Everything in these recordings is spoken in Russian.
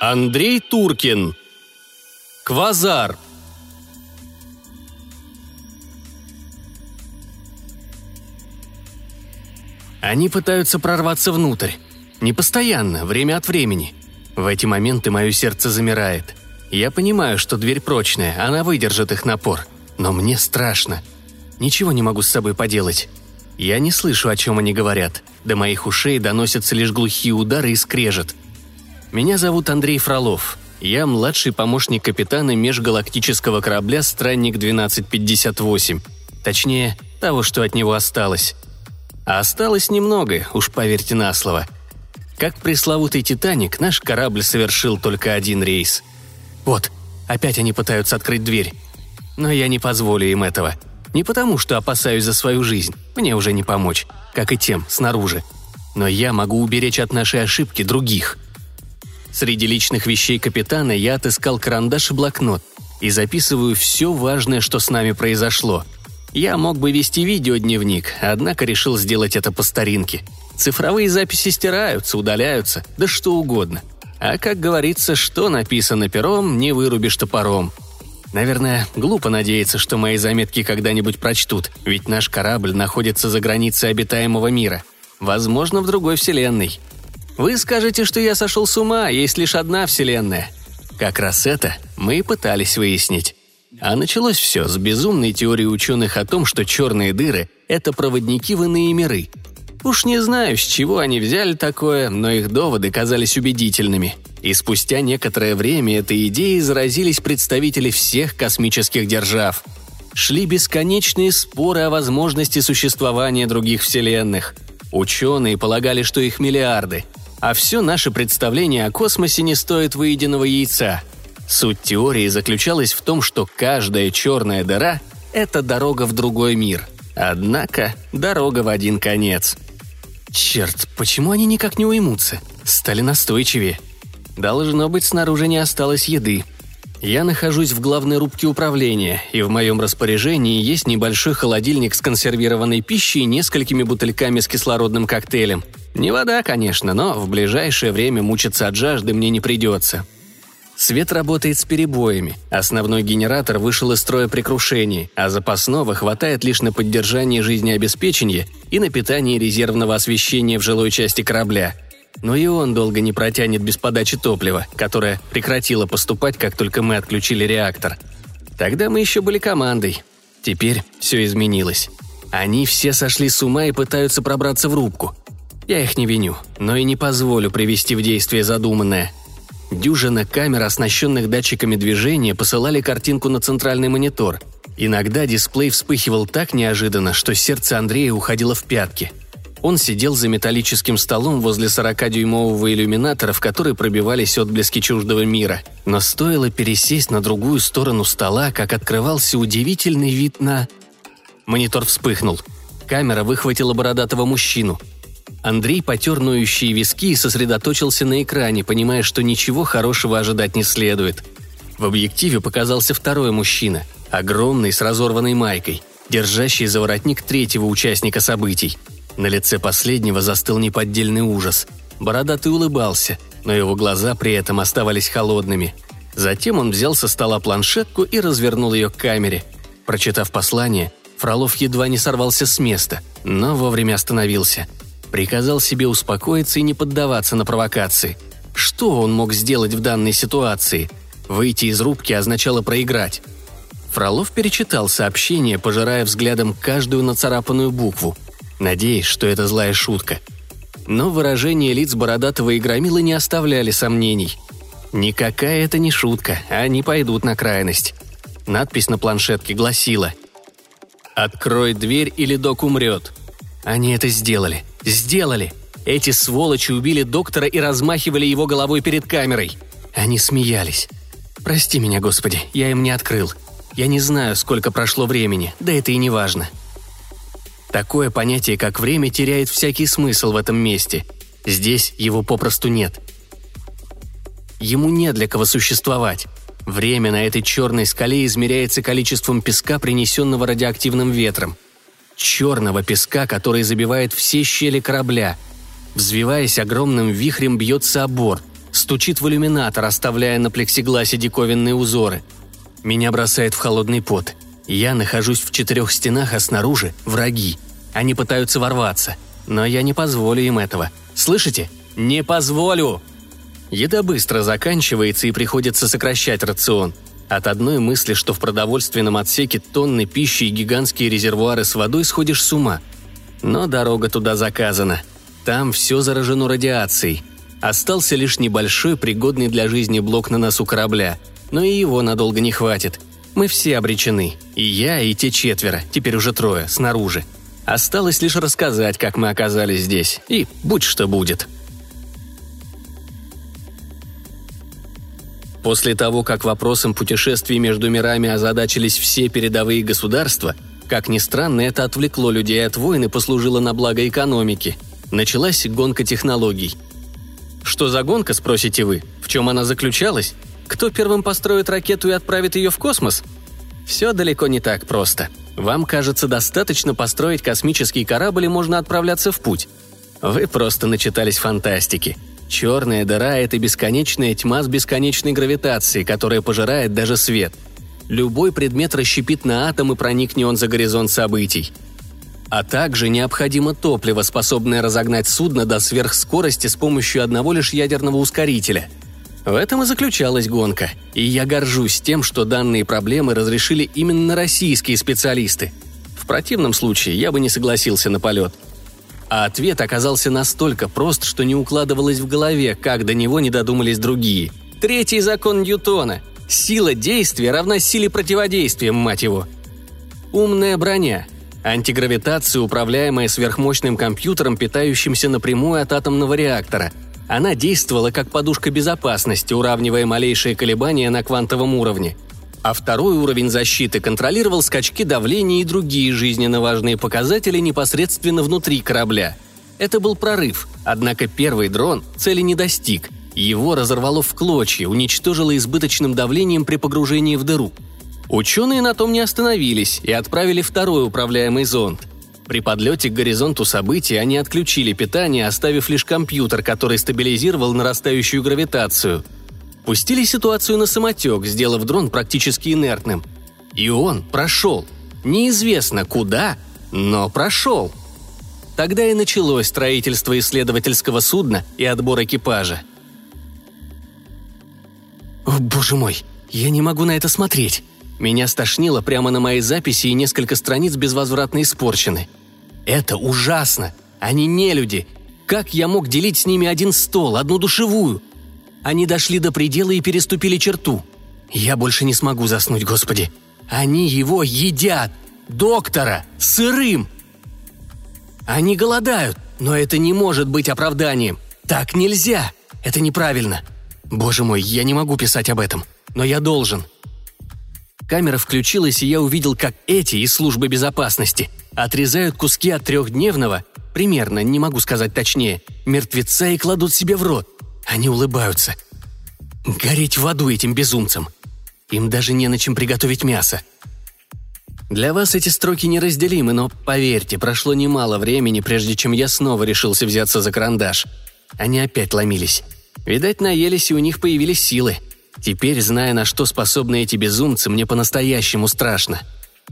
Андрей Туркин. Квазар. Они пытаются прорваться внутрь. Не постоянно, время от времени. В эти моменты мое сердце замирает. Я понимаю, что дверь прочная, она выдержит их напор. Но мне страшно. Ничего не могу с собой поделать. Я не слышу, о чем они говорят. До моих ушей доносятся лишь глухие удары и скрежет. Меня зовут Андрей Фролов. Я младший помощник капитана межгалактического корабля «Странник-1258». Точнее, того, что от него осталось. А осталось немного, уж поверьте на слово. Как пресловутый «Титаник», наш корабль совершил только один рейс. Вот, опять они пытаются открыть дверь. Но я не позволю им этого. Не потому, что опасаюсь за свою жизнь, мне уже не помочь, как и тем, снаружи. Но я могу уберечь от нашей ошибки других. Среди личных вещей капитана я отыскал карандаш и блокнот и записываю все важное, что с нами произошло. Я мог бы вести видеодневник, однако решил сделать это по старинке. Цифровые записи стираются, удаляются, да что угодно. А как говорится, что написано пером, не вырубишь топором – Наверное, глупо надеяться, что мои заметки когда-нибудь прочтут, ведь наш корабль находится за границей обитаемого мира. Возможно, в другой вселенной. Вы скажете, что я сошел с ума, есть лишь одна вселенная. Как раз это мы и пытались выяснить. А началось все с безумной теории ученых о том, что черные дыры – это проводники в иные миры. Уж не знаю, с чего они взяли такое, но их доводы казались убедительными – и спустя некоторое время этой идеей заразились представители всех космических держав. Шли бесконечные споры о возможности существования других вселенных. Ученые полагали, что их миллиарды, а все наше представление о космосе не стоит выеденного яйца. Суть теории заключалась в том, что каждая черная дыра – это дорога в другой мир. Однако дорога в один конец. Черт, почему они никак не уймутся? Стали настойчивее. Должно быть, снаружи не осталось еды. Я нахожусь в главной рубке управления, и в моем распоряжении есть небольшой холодильник с консервированной пищей и несколькими бутыльками с кислородным коктейлем. Не вода, конечно, но в ближайшее время мучиться от жажды мне не придется. Свет работает с перебоями. Основной генератор вышел из строя при крушении, а запасного хватает лишь на поддержание жизнеобеспечения и на питание резервного освещения в жилой части корабля – но и он долго не протянет без подачи топлива, которое прекратило поступать, как только мы отключили реактор. Тогда мы еще были командой. Теперь все изменилось. Они все сошли с ума и пытаются пробраться в рубку. Я их не виню, но и не позволю привести в действие задуманное. Дюжина камер, оснащенных датчиками движения, посылали картинку на центральный монитор. Иногда дисплей вспыхивал так неожиданно, что сердце Андрея уходило в пятки – он сидел за металлическим столом возле 40-дюймового иллюминатора, в который пробивались отблески чуждого мира. Но стоило пересесть на другую сторону стола, как открывался удивительный вид на... Монитор вспыхнул. Камера выхватила бородатого мужчину. Андрей потер ноющие виски сосредоточился на экране, понимая, что ничего хорошего ожидать не следует. В объективе показался второй мужчина, огромный, с разорванной майкой, держащий за воротник третьего участника событий – на лице последнего застыл неподдельный ужас. Бородатый улыбался, но его глаза при этом оставались холодными. Затем он взял со стола планшетку и развернул ее к камере. Прочитав послание, Фролов едва не сорвался с места, но вовремя остановился. Приказал себе успокоиться и не поддаваться на провокации. Что он мог сделать в данной ситуации? Выйти из рубки означало проиграть. Фролов перечитал сообщение, пожирая взглядом каждую нацарапанную букву – надеясь, что это злая шутка. Но выражения лиц Бородатого и Громила не оставляли сомнений. Никакая это не шутка, они пойдут на крайность. Надпись на планшетке гласила «Открой дверь, или док умрет». Они это сделали. Сделали! Эти сволочи убили доктора и размахивали его головой перед камерой. Они смеялись. «Прости меня, Господи, я им не открыл. Я не знаю, сколько прошло времени, да это и не важно. Такое понятие, как время, теряет всякий смысл в этом месте. Здесь его попросту нет. Ему не для кого существовать. Время на этой черной скале измеряется количеством песка, принесенного радиоактивным ветром. Черного песка, который забивает все щели корабля. Взвиваясь огромным вихрем, бьется о стучит в иллюминатор, оставляя на плексигласе диковинные узоры. Меня бросает в холодный пот. Я нахожусь в четырех стенах, а снаружи – враги. Они пытаются ворваться. Но я не позволю им этого. Слышите? Не позволю! Еда быстро заканчивается и приходится сокращать рацион. От одной мысли, что в продовольственном отсеке тонны пищи и гигантские резервуары с водой сходишь с ума. Но дорога туда заказана. Там все заражено радиацией. Остался лишь небольшой, пригодный для жизни блок на носу корабля. Но и его надолго не хватит. Мы все обречены. И я, и те четверо, теперь уже трое, снаружи. Осталось лишь рассказать, как мы оказались здесь. И будь что будет. После того, как вопросом путешествий между мирами озадачились все передовые государства, как ни странно, это отвлекло людей от войн и послужило на благо экономики. Началась гонка технологий. Что за гонка, спросите вы? В чем она заключалась? Кто первым построит ракету и отправит ее в космос? Все далеко не так просто. Вам кажется, достаточно построить космический корабль и можно отправляться в путь. Вы просто начитались фантастики – Черная дыра – это бесконечная тьма с бесконечной гравитацией, которая пожирает даже свет. Любой предмет расщепит на атом и проникни он за горизонт событий. А также необходимо топливо, способное разогнать судно до сверхскорости с помощью одного лишь ядерного ускорителя. В этом и заключалась гонка. И я горжусь тем, что данные проблемы разрешили именно российские специалисты. В противном случае я бы не согласился на полет – а ответ оказался настолько прост, что не укладывалось в голове, как до него не додумались другие. Третий закон Ньютона. Сила действия равна силе противодействия, мать его. Умная броня. Антигравитация, управляемая сверхмощным компьютером, питающимся напрямую от атомного реактора. Она действовала как подушка безопасности, уравнивая малейшие колебания на квантовом уровне – а второй уровень защиты контролировал скачки давления и другие жизненно важные показатели непосредственно внутри корабля. Это был прорыв, однако первый дрон цели не достиг. Его разорвало в клочья, уничтожило избыточным давлением при погружении в дыру. Ученые на том не остановились и отправили второй управляемый зонд. При подлете к горизонту событий они отключили питание, оставив лишь компьютер, который стабилизировал нарастающую гравитацию – пустили ситуацию на самотек, сделав дрон практически инертным. И он прошел. Неизвестно куда, но прошел. Тогда и началось строительство исследовательского судна и отбор экипажа. О, боже мой, я не могу на это смотреть. Меня стошнило прямо на моей записи и несколько страниц безвозвратно испорчены. Это ужасно. Они не люди. Как я мог делить с ними один стол, одну душевую? Они дошли до предела и переступили черту. Я больше не смогу заснуть, Господи. Они его едят. Доктора. Сырым. Они голодают, но это не может быть оправданием. Так нельзя. Это неправильно. Боже мой, я не могу писать об этом. Но я должен. Камера включилась, и я увидел, как эти из службы безопасности отрезают куски от трехдневного, примерно, не могу сказать точнее, мертвеца и кладут себе в рот. Они улыбаются. Гореть в аду этим безумцам. Им даже не на чем приготовить мясо. Для вас эти строки неразделимы, но, поверьте, прошло немало времени, прежде чем я снова решился взяться за карандаш. Они опять ломились. Видать, наелись, и у них появились силы. Теперь, зная, на что способны эти безумцы, мне по-настоящему страшно.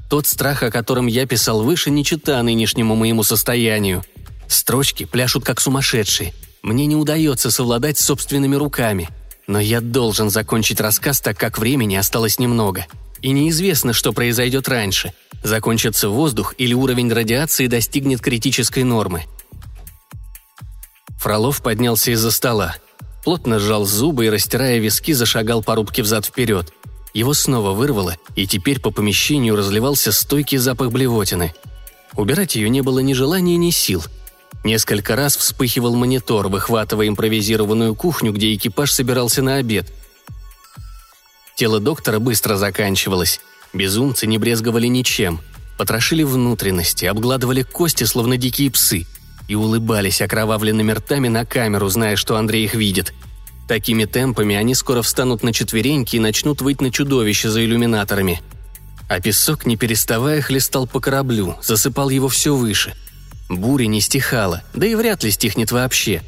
Тот страх, о котором я писал выше, не чита нынешнему моему состоянию. Строчки пляшут как сумасшедшие. Мне не удается совладать с собственными руками. Но я должен закончить рассказ, так как времени осталось немного. И неизвестно, что произойдет раньше. Закончится воздух или уровень радиации достигнет критической нормы. Фролов поднялся из-за стола. Плотно сжал зубы и, растирая виски, зашагал по рубке взад-вперед. Его снова вырвало, и теперь по помещению разливался стойкий запах блевотины. Убирать ее не было ни желания, ни сил – Несколько раз вспыхивал монитор, выхватывая импровизированную кухню, где экипаж собирался на обед. Тело доктора быстро заканчивалось. Безумцы не брезговали ничем. Потрошили внутренности, обгладывали кости, словно дикие псы, и улыбались окровавленными ртами на камеру, зная, что Андрей их видит. Такими темпами они скоро встанут на четвереньки и начнут выть на чудовище за иллюминаторами. А песок, не переставая, хлестал по кораблю, засыпал его все выше. Буря не стихала, да и вряд ли стихнет вообще.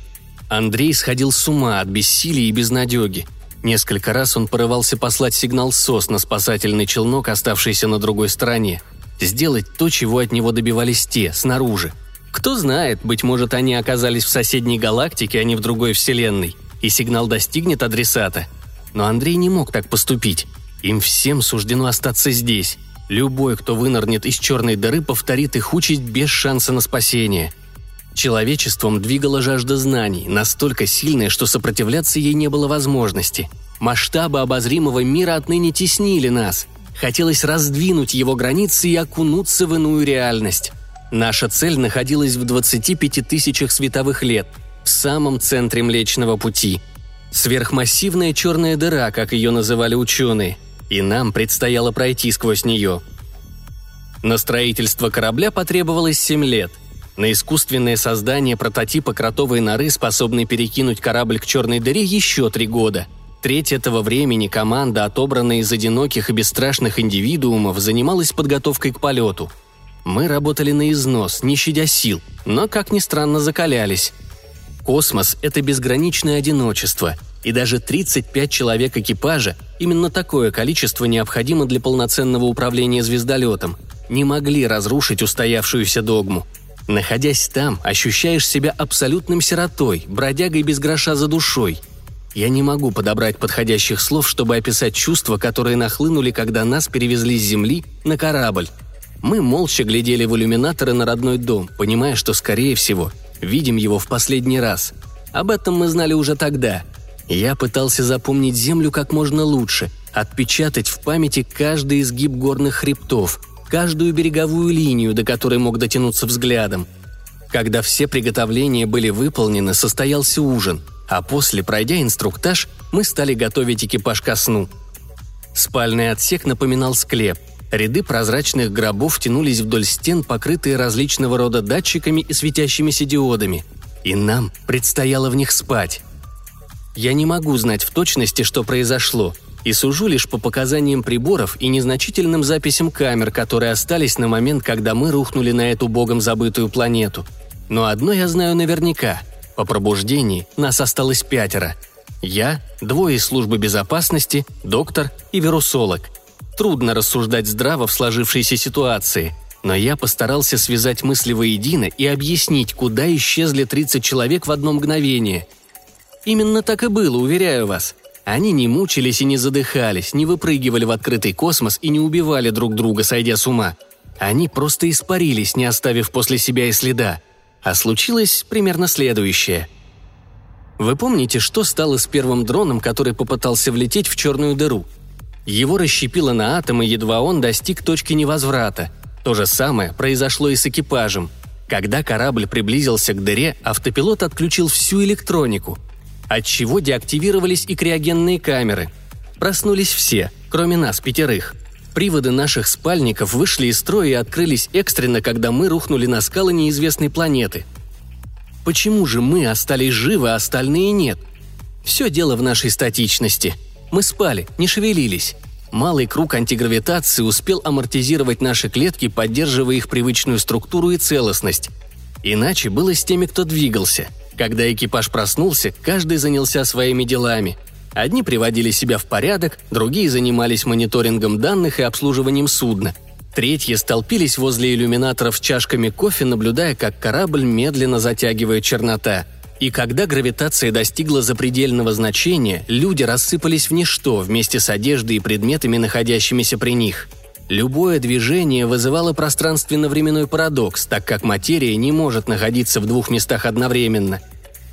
Андрей сходил с ума от бессилия и безнадеги. Несколько раз он порывался послать сигнал СОС на спасательный челнок, оставшийся на другой стороне. Сделать то, чего от него добивались те, снаружи. Кто знает, быть может, они оказались в соседней галактике, а не в другой вселенной, и сигнал достигнет адресата. Но Андрей не мог так поступить. Им всем суждено остаться здесь. Любой, кто вынырнет из черной дыры, повторит их участь без шанса на спасение. Человечеством двигала жажда знаний, настолько сильная, что сопротивляться ей не было возможности. Масштабы обозримого мира отныне теснили нас. Хотелось раздвинуть его границы и окунуться в иную реальность. Наша цель находилась в 25 тысячах световых лет, в самом центре Млечного Пути. Сверхмассивная черная дыра, как ее называли ученые, и нам предстояло пройти сквозь нее. На строительство корабля потребовалось 7 лет. На искусственное создание прототипа кротовой норы, способной перекинуть корабль к черной дыре, еще три года. Треть этого времени команда, отобранная из одиноких и бесстрашных индивидуумов, занималась подготовкой к полету – мы работали на износ, не щадя сил, но, как ни странно, закалялись. Космос – это безграничное одиночество, и даже 35 человек экипажа, именно такое количество необходимо для полноценного управления звездолетом, не могли разрушить устоявшуюся догму. Находясь там, ощущаешь себя абсолютным сиротой, бродягой без гроша за душой. Я не могу подобрать подходящих слов, чтобы описать чувства, которые нахлынули, когда нас перевезли с Земли на корабль – мы молча глядели в иллюминаторы на родной дом, понимая, что, скорее всего, видим его в последний раз. Об этом мы знали уже тогда. Я пытался запомнить Землю как можно лучше, отпечатать в памяти каждый изгиб горных хребтов, каждую береговую линию, до которой мог дотянуться взглядом. Когда все приготовления были выполнены, состоялся ужин, а после, пройдя инструктаж, мы стали готовить экипаж ко сну. Спальный отсек напоминал склеп – Ряды прозрачных гробов тянулись вдоль стен, покрытые различного рода датчиками и светящимися диодами. И нам предстояло в них спать. Я не могу знать в точности, что произошло, и сужу лишь по показаниям приборов и незначительным записям камер, которые остались на момент, когда мы рухнули на эту богом забытую планету. Но одно я знаю наверняка. По пробуждении нас осталось пятеро. Я, двое из службы безопасности, доктор и вирусолог – Трудно рассуждать здраво в сложившейся ситуации, но я постарался связать мысли воедино и объяснить, куда исчезли 30 человек в одно мгновение. Именно так и было, уверяю вас. Они не мучились и не задыхались, не выпрыгивали в открытый космос и не убивали друг друга, сойдя с ума. Они просто испарились, не оставив после себя и следа. А случилось примерно следующее. Вы помните, что стало с первым дроном, который попытался влететь в черную дыру – его расщепило на атомы, едва он достиг точки невозврата. То же самое произошло и с экипажем. Когда корабль приблизился к дыре, автопилот отключил всю электронику, отчего деактивировались и криогенные камеры. Проснулись все, кроме нас, пятерых. Приводы наших спальников вышли из строя и открылись экстренно, когда мы рухнули на скалы неизвестной планеты. Почему же мы остались живы, а остальные нет? Все дело в нашей статичности – мы спали, не шевелились. Малый круг антигравитации успел амортизировать наши клетки, поддерживая их привычную структуру и целостность. Иначе было с теми, кто двигался. Когда экипаж проснулся, каждый занялся своими делами. Одни приводили себя в порядок, другие занимались мониторингом данных и обслуживанием судна. Третьи столпились возле иллюминаторов с чашками кофе, наблюдая, как корабль медленно затягивает чернота – и когда гравитация достигла запредельного значения, люди рассыпались в ничто вместе с одеждой и предметами, находящимися при них. Любое движение вызывало пространственно-временной парадокс, так как материя не может находиться в двух местах одновременно.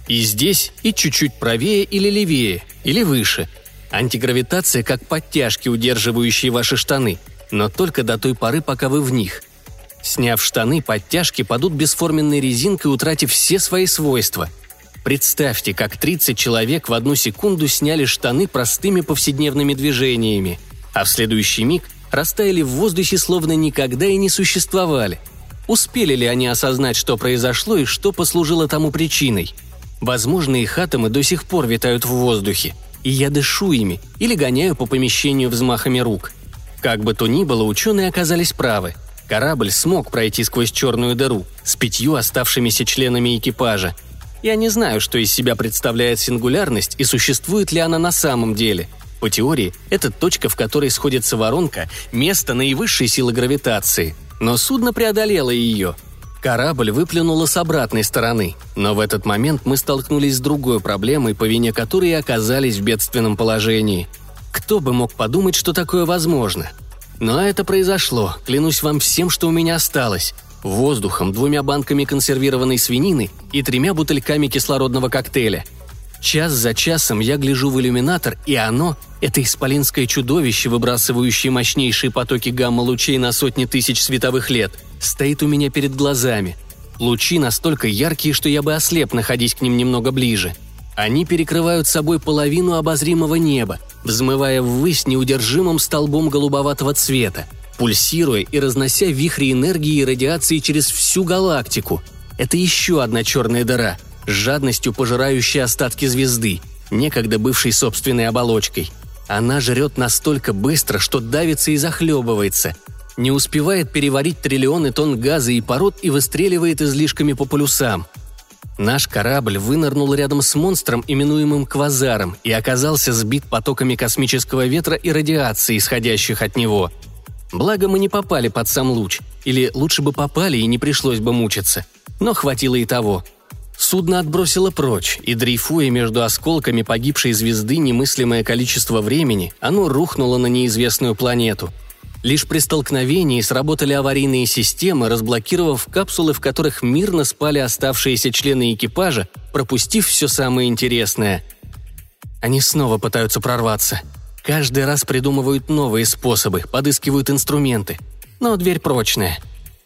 И здесь, и чуть-чуть правее или левее, или выше. Антигравитация как подтяжки, удерживающие ваши штаны, но только до той поры, пока вы в них. Сняв штаны, подтяжки падут бесформенной резинкой, утратив все свои свойства – Представьте, как 30 человек в одну секунду сняли штаны простыми повседневными движениями, а в следующий миг растаяли в воздухе, словно никогда и не существовали. Успели ли они осознать, что произошло и что послужило тому причиной? Возможно, их атомы до сих пор витают в воздухе, и я дышу ими или гоняю по помещению взмахами рук. Как бы то ни было, ученые оказались правы. Корабль смог пройти сквозь черную дыру с пятью оставшимися членами экипажа. Я не знаю, что из себя представляет сингулярность и существует ли она на самом деле. По теории, это точка, в которой сходится воронка, место наивысшей силы гравитации. Но судно преодолело ее. Корабль выплюнуло с обратной стороны, но в этот момент мы столкнулись с другой проблемой, по вине которой и оказались в бедственном положении. Кто бы мог подумать, что такое возможно? Но это произошло, клянусь вам всем, что у меня осталось. Воздухом, двумя банками консервированной свинины и тремя бутыльками кислородного коктейля. Час за часом я гляжу в иллюминатор, и оно, это исполинское чудовище, выбрасывающее мощнейшие потоки гамма-лучей на сотни тысяч световых лет, стоит у меня перед глазами. Лучи настолько яркие, что я бы ослеп, находясь к ним немного ближе. Они перекрывают собой половину обозримого неба, взмывая ввысь неудержимым столбом голубоватого цвета, пульсируя и разнося вихри энергии и радиации через всю галактику. Это еще одна черная дыра, с жадностью пожирающая остатки звезды, некогда бывшей собственной оболочкой. Она жрет настолько быстро, что давится и захлебывается, не успевает переварить триллионы тонн газа и пород и выстреливает излишками по полюсам – Наш корабль вынырнул рядом с монстром, именуемым Квазаром, и оказался сбит потоками космического ветра и радиации, исходящих от него. Благо мы не попали под сам луч, или лучше бы попали и не пришлось бы мучиться. Но хватило и того. Судно отбросило прочь, и дрейфуя между осколками погибшей звезды немыслимое количество времени, оно рухнуло на неизвестную планету – Лишь при столкновении сработали аварийные системы, разблокировав капсулы, в которых мирно спали оставшиеся члены экипажа, пропустив все самое интересное. Они снова пытаются прорваться. Каждый раз придумывают новые способы, подыскивают инструменты. Но дверь прочная.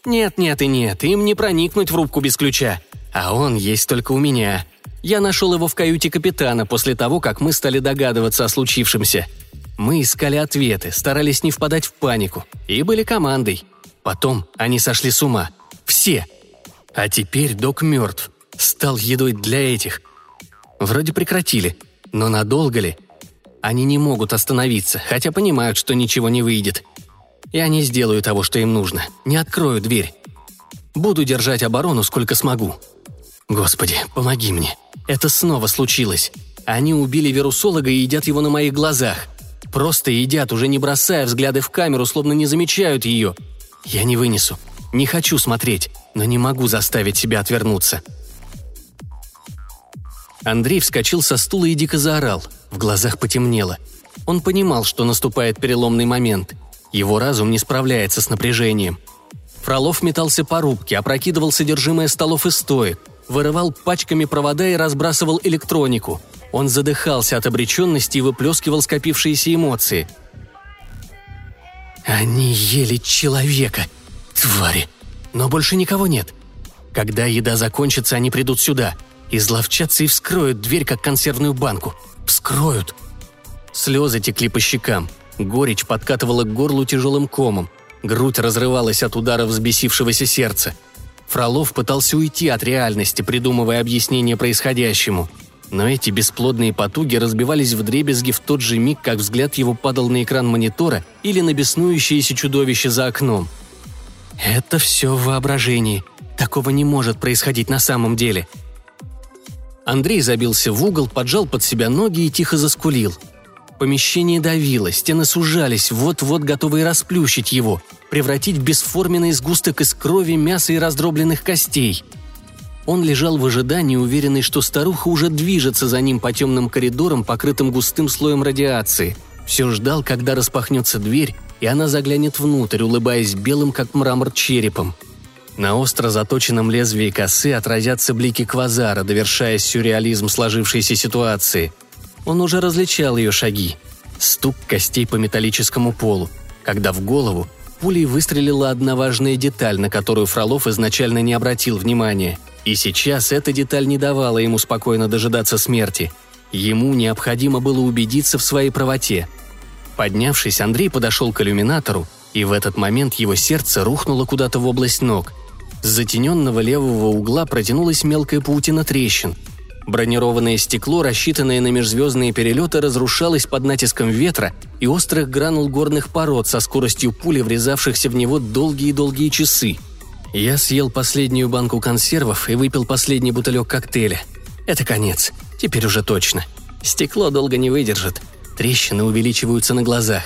Нет, нет и нет, им не проникнуть в рубку без ключа. А он есть только у меня. Я нашел его в каюте капитана после того, как мы стали догадываться о случившемся – мы искали ответы, старались не впадать в панику и были командой. Потом они сошли с ума. Все. А теперь док мертв. Стал едой для этих. Вроде прекратили. Но надолго ли? Они не могут остановиться, хотя понимают, что ничего не выйдет. Я не сделаю того, что им нужно. Не открою дверь. Буду держать оборону, сколько смогу. Господи, помоги мне. Это снова случилось. Они убили вирусолога и едят его на моих глазах. Просто едят, уже не бросая взгляды в камеру, словно не замечают ее. Я не вынесу. Не хочу смотреть, но не могу заставить себя отвернуться. Андрей вскочил со стула и дико заорал. В глазах потемнело. Он понимал, что наступает переломный момент. Его разум не справляется с напряжением. Фролов метался по рубке, опрокидывал содержимое столов и стоек, вырывал пачками провода и разбрасывал электронику – он задыхался от обреченности и выплескивал скопившиеся эмоции. «Они ели человека! Твари! Но больше никого нет. Когда еда закончится, они придут сюда. Изловчатся и вскроют дверь, как консервную банку. Вскроют!» Слезы текли по щекам. Горечь подкатывала к горлу тяжелым комом. Грудь разрывалась от ударов взбесившегося сердца. Фролов пытался уйти от реальности, придумывая объяснение происходящему – но эти бесплодные потуги разбивались в дребезги в тот же миг, как взгляд его падал на экран монитора или на беснующееся чудовище за окном. «Это все в воображении. Такого не может происходить на самом деле». Андрей забился в угол, поджал под себя ноги и тихо заскулил. Помещение давило, стены сужались, вот-вот готовые расплющить его, превратить в бесформенный сгусток из крови, мяса и раздробленных костей – он лежал в ожидании, уверенный, что старуха уже движется за ним по темным коридорам, покрытым густым слоем радиации. Все ждал, когда распахнется дверь, и она заглянет внутрь, улыбаясь белым, как мрамор, черепом. На остро заточенном лезвии косы отразятся блики квазара, довершая сюрреализм сложившейся ситуации. Он уже различал ее шаги. Стук костей по металлическому полу, когда в голову пулей выстрелила одна важная деталь, на которую Фролов изначально не обратил внимания – и сейчас эта деталь не давала ему спокойно дожидаться смерти. Ему необходимо было убедиться в своей правоте. Поднявшись, Андрей подошел к иллюминатору, и в этот момент его сердце рухнуло куда-то в область ног. С затененного левого угла протянулась мелкая паутина трещин. Бронированное стекло, рассчитанное на межзвездные перелеты, разрушалось под натиском ветра и острых гранул горных пород со скоростью пули, врезавшихся в него долгие-долгие часы. Я съел последнюю банку консервов и выпил последний бутылек коктейля. Это конец. Теперь уже точно. Стекло долго не выдержит. Трещины увеличиваются на глазах.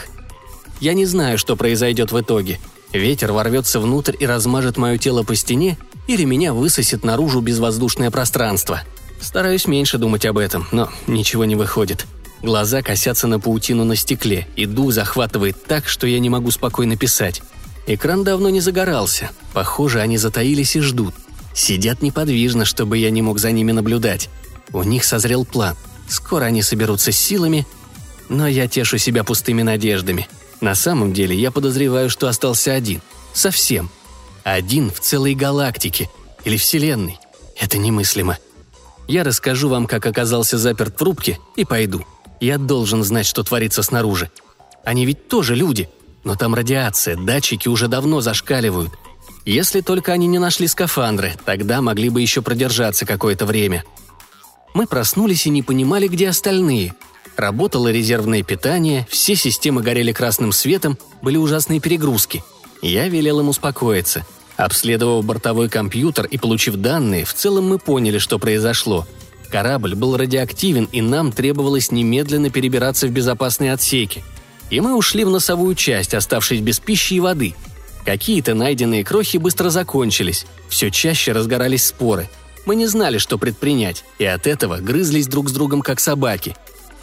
Я не знаю, что произойдет в итоге. Ветер ворвется внутрь и размажет мое тело по стене, или меня высосет наружу безвоздушное пространство. Стараюсь меньше думать об этом, но ничего не выходит. Глаза косятся на паутину на стекле, и дух захватывает так, что я не могу спокойно писать. Экран давно не загорался. Похоже, они затаились и ждут. Сидят неподвижно, чтобы я не мог за ними наблюдать. У них созрел план. Скоро они соберутся с силами, но я тешу себя пустыми надеждами. На самом деле я подозреваю, что остался один. Совсем. Один в целой галактике. Или вселенной. Это немыслимо. Я расскажу вам, как оказался заперт в рубке, и пойду. Я должен знать, что творится снаружи. Они ведь тоже люди. Но там радиация, датчики уже давно зашкаливают. Если только они не нашли скафандры, тогда могли бы еще продержаться какое-то время. Мы проснулись и не понимали, где остальные. Работало резервное питание, все системы горели красным светом, были ужасные перегрузки. Я велел им успокоиться. Обследовав бортовой компьютер и получив данные, в целом мы поняли, что произошло. Корабль был радиоактивен, и нам требовалось немедленно перебираться в безопасные отсеки. И мы ушли в носовую часть, оставшись без пищи и воды. Какие-то найденные крохи быстро закончились, все чаще разгорались споры – мы не знали, что предпринять, и от этого грызлись друг с другом как собаки.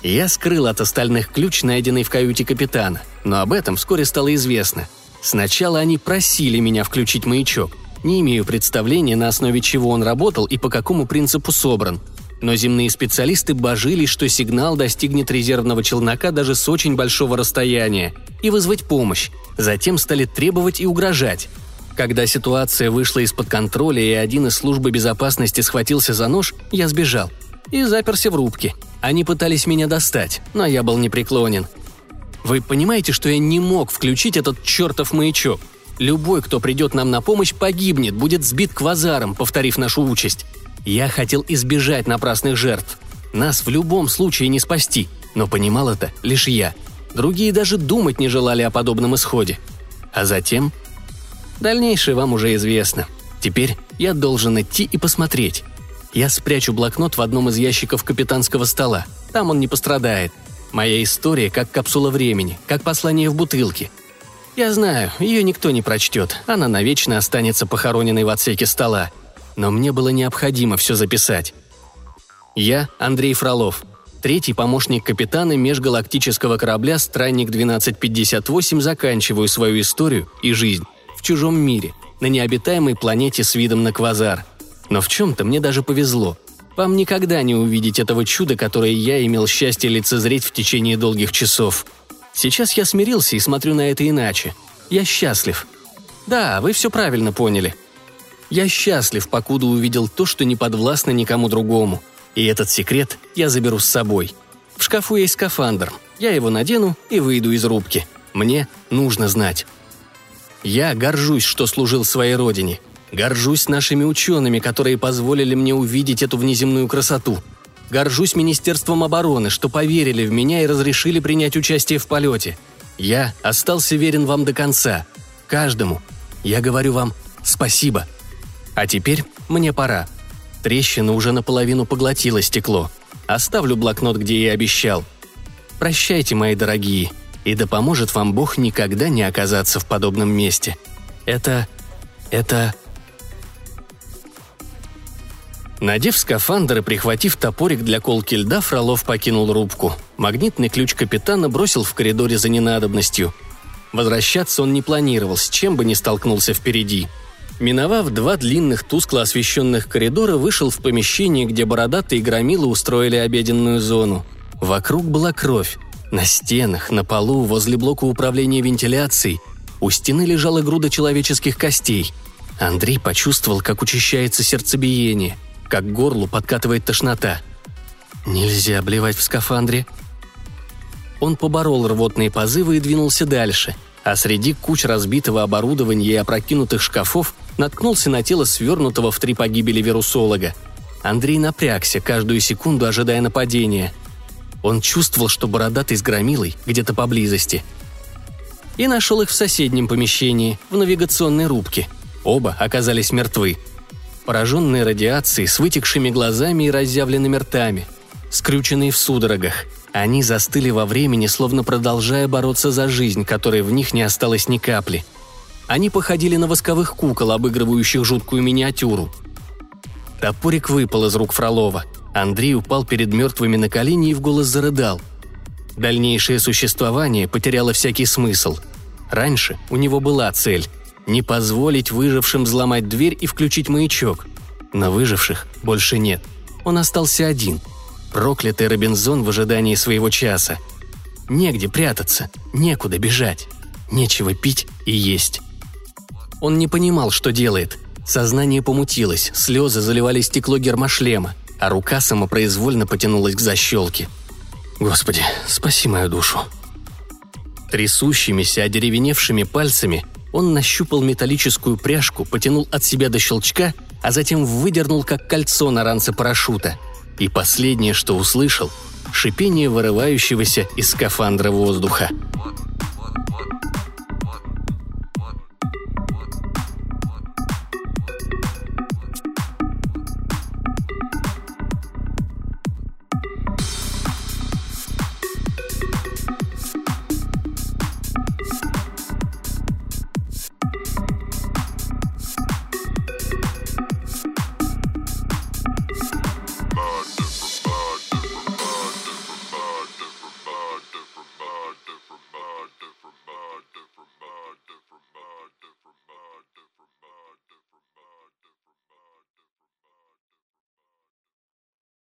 Я скрыл от остальных ключ, найденный в каюте капитана, но об этом вскоре стало известно. Сначала они просили меня включить маячок. Не имею представления, на основе чего он работал и по какому принципу собран. Но земные специалисты божились, что сигнал достигнет резервного челнока даже с очень большого расстояния, и вызвать помощь. Затем стали требовать и угрожать. Когда ситуация вышла из-под контроля и один из службы безопасности схватился за нож, я сбежал. И заперся в рубке. Они пытались меня достать, но я был непреклонен. Вы понимаете, что я не мог включить этот чертов маячок? Любой, кто придет нам на помощь, погибнет, будет сбит квазаром, повторив нашу участь. Я хотел избежать напрасных жертв. Нас в любом случае не спасти, но понимал это лишь я. Другие даже думать не желали о подобном исходе. А затем Дальнейшее вам уже известно. Теперь я должен идти и посмотреть. Я спрячу блокнот в одном из ящиков капитанского стола. Там он не пострадает. Моя история как капсула времени, как послание в бутылке. Я знаю, ее никто не прочтет, она навечно останется похороненной в отсеке стола. Но мне было необходимо все записать. Я Андрей Фролов, третий помощник капитана межгалактического корабля «Странник-1258» заканчиваю свою историю и жизнь в чужом мире, на необитаемой планете с видом на квазар. Но в чем-то мне даже повезло. Вам никогда не увидеть этого чуда, которое я имел счастье лицезреть в течение долгих часов. Сейчас я смирился и смотрю на это иначе. Я счастлив. Да, вы все правильно поняли. Я счастлив, покуда увидел то, что не подвластно никому другому. И этот секрет я заберу с собой. В шкафу есть скафандр. Я его надену и выйду из рубки. Мне нужно знать. Я горжусь, что служил своей родине. Горжусь нашими учеными, которые позволили мне увидеть эту внеземную красоту. Горжусь Министерством обороны, что поверили в меня и разрешили принять участие в полете. Я остался верен вам до конца. Каждому. Я говорю вам спасибо. А теперь мне пора. Трещина уже наполовину поглотила стекло. Оставлю блокнот, где и обещал. Прощайте, мои дорогие и да поможет вам Бог никогда не оказаться в подобном месте. Это... это... Надев скафандр и прихватив топорик для колки льда, Фролов покинул рубку. Магнитный ключ капитана бросил в коридоре за ненадобностью. Возвращаться он не планировал, с чем бы ни столкнулся впереди. Миновав два длинных тускло освещенных коридора, вышел в помещение, где бородатые громилы устроили обеденную зону. Вокруг была кровь. На стенах, на полу, возле блока управления вентиляцией у стены лежала груда человеческих костей. Андрей почувствовал, как учащается сердцебиение, как к горлу подкатывает тошнота. Нельзя обливать в скафандре. Он поборол рвотные позывы и двинулся дальше, а среди куч разбитого оборудования и опрокинутых шкафов наткнулся на тело свернутого в три погибели вирусолога. Андрей напрягся, каждую секунду ожидая нападения. Он чувствовал, что бородатый с громилой где-то поблизости. И нашел их в соседнем помещении, в навигационной рубке. Оба оказались мертвы. Пораженные радиацией, с вытекшими глазами и разъявленными ртами. Скрюченные в судорогах. Они застыли во времени, словно продолжая бороться за жизнь, которой в них не осталось ни капли. Они походили на восковых кукол, обыгрывающих жуткую миниатюру – Топорик выпал из рук Фролова. Андрей упал перед мертвыми на колени и в голос зарыдал. Дальнейшее существование потеряло всякий смысл. Раньше у него была цель – не позволить выжившим взломать дверь и включить маячок. Но выживших больше нет. Он остался один. Проклятый Робинзон в ожидании своего часа. Негде прятаться, некуда бежать, нечего пить и есть. Он не понимал, что делает – Сознание помутилось, слезы заливали стекло гермошлема, а рука самопроизвольно потянулась к защелке. «Господи, спаси мою душу!» Трясущимися, одеревеневшими пальцами он нащупал металлическую пряжку, потянул от себя до щелчка, а затем выдернул как кольцо на ранце парашюта. И последнее, что услышал – шипение вырывающегося из скафандра воздуха.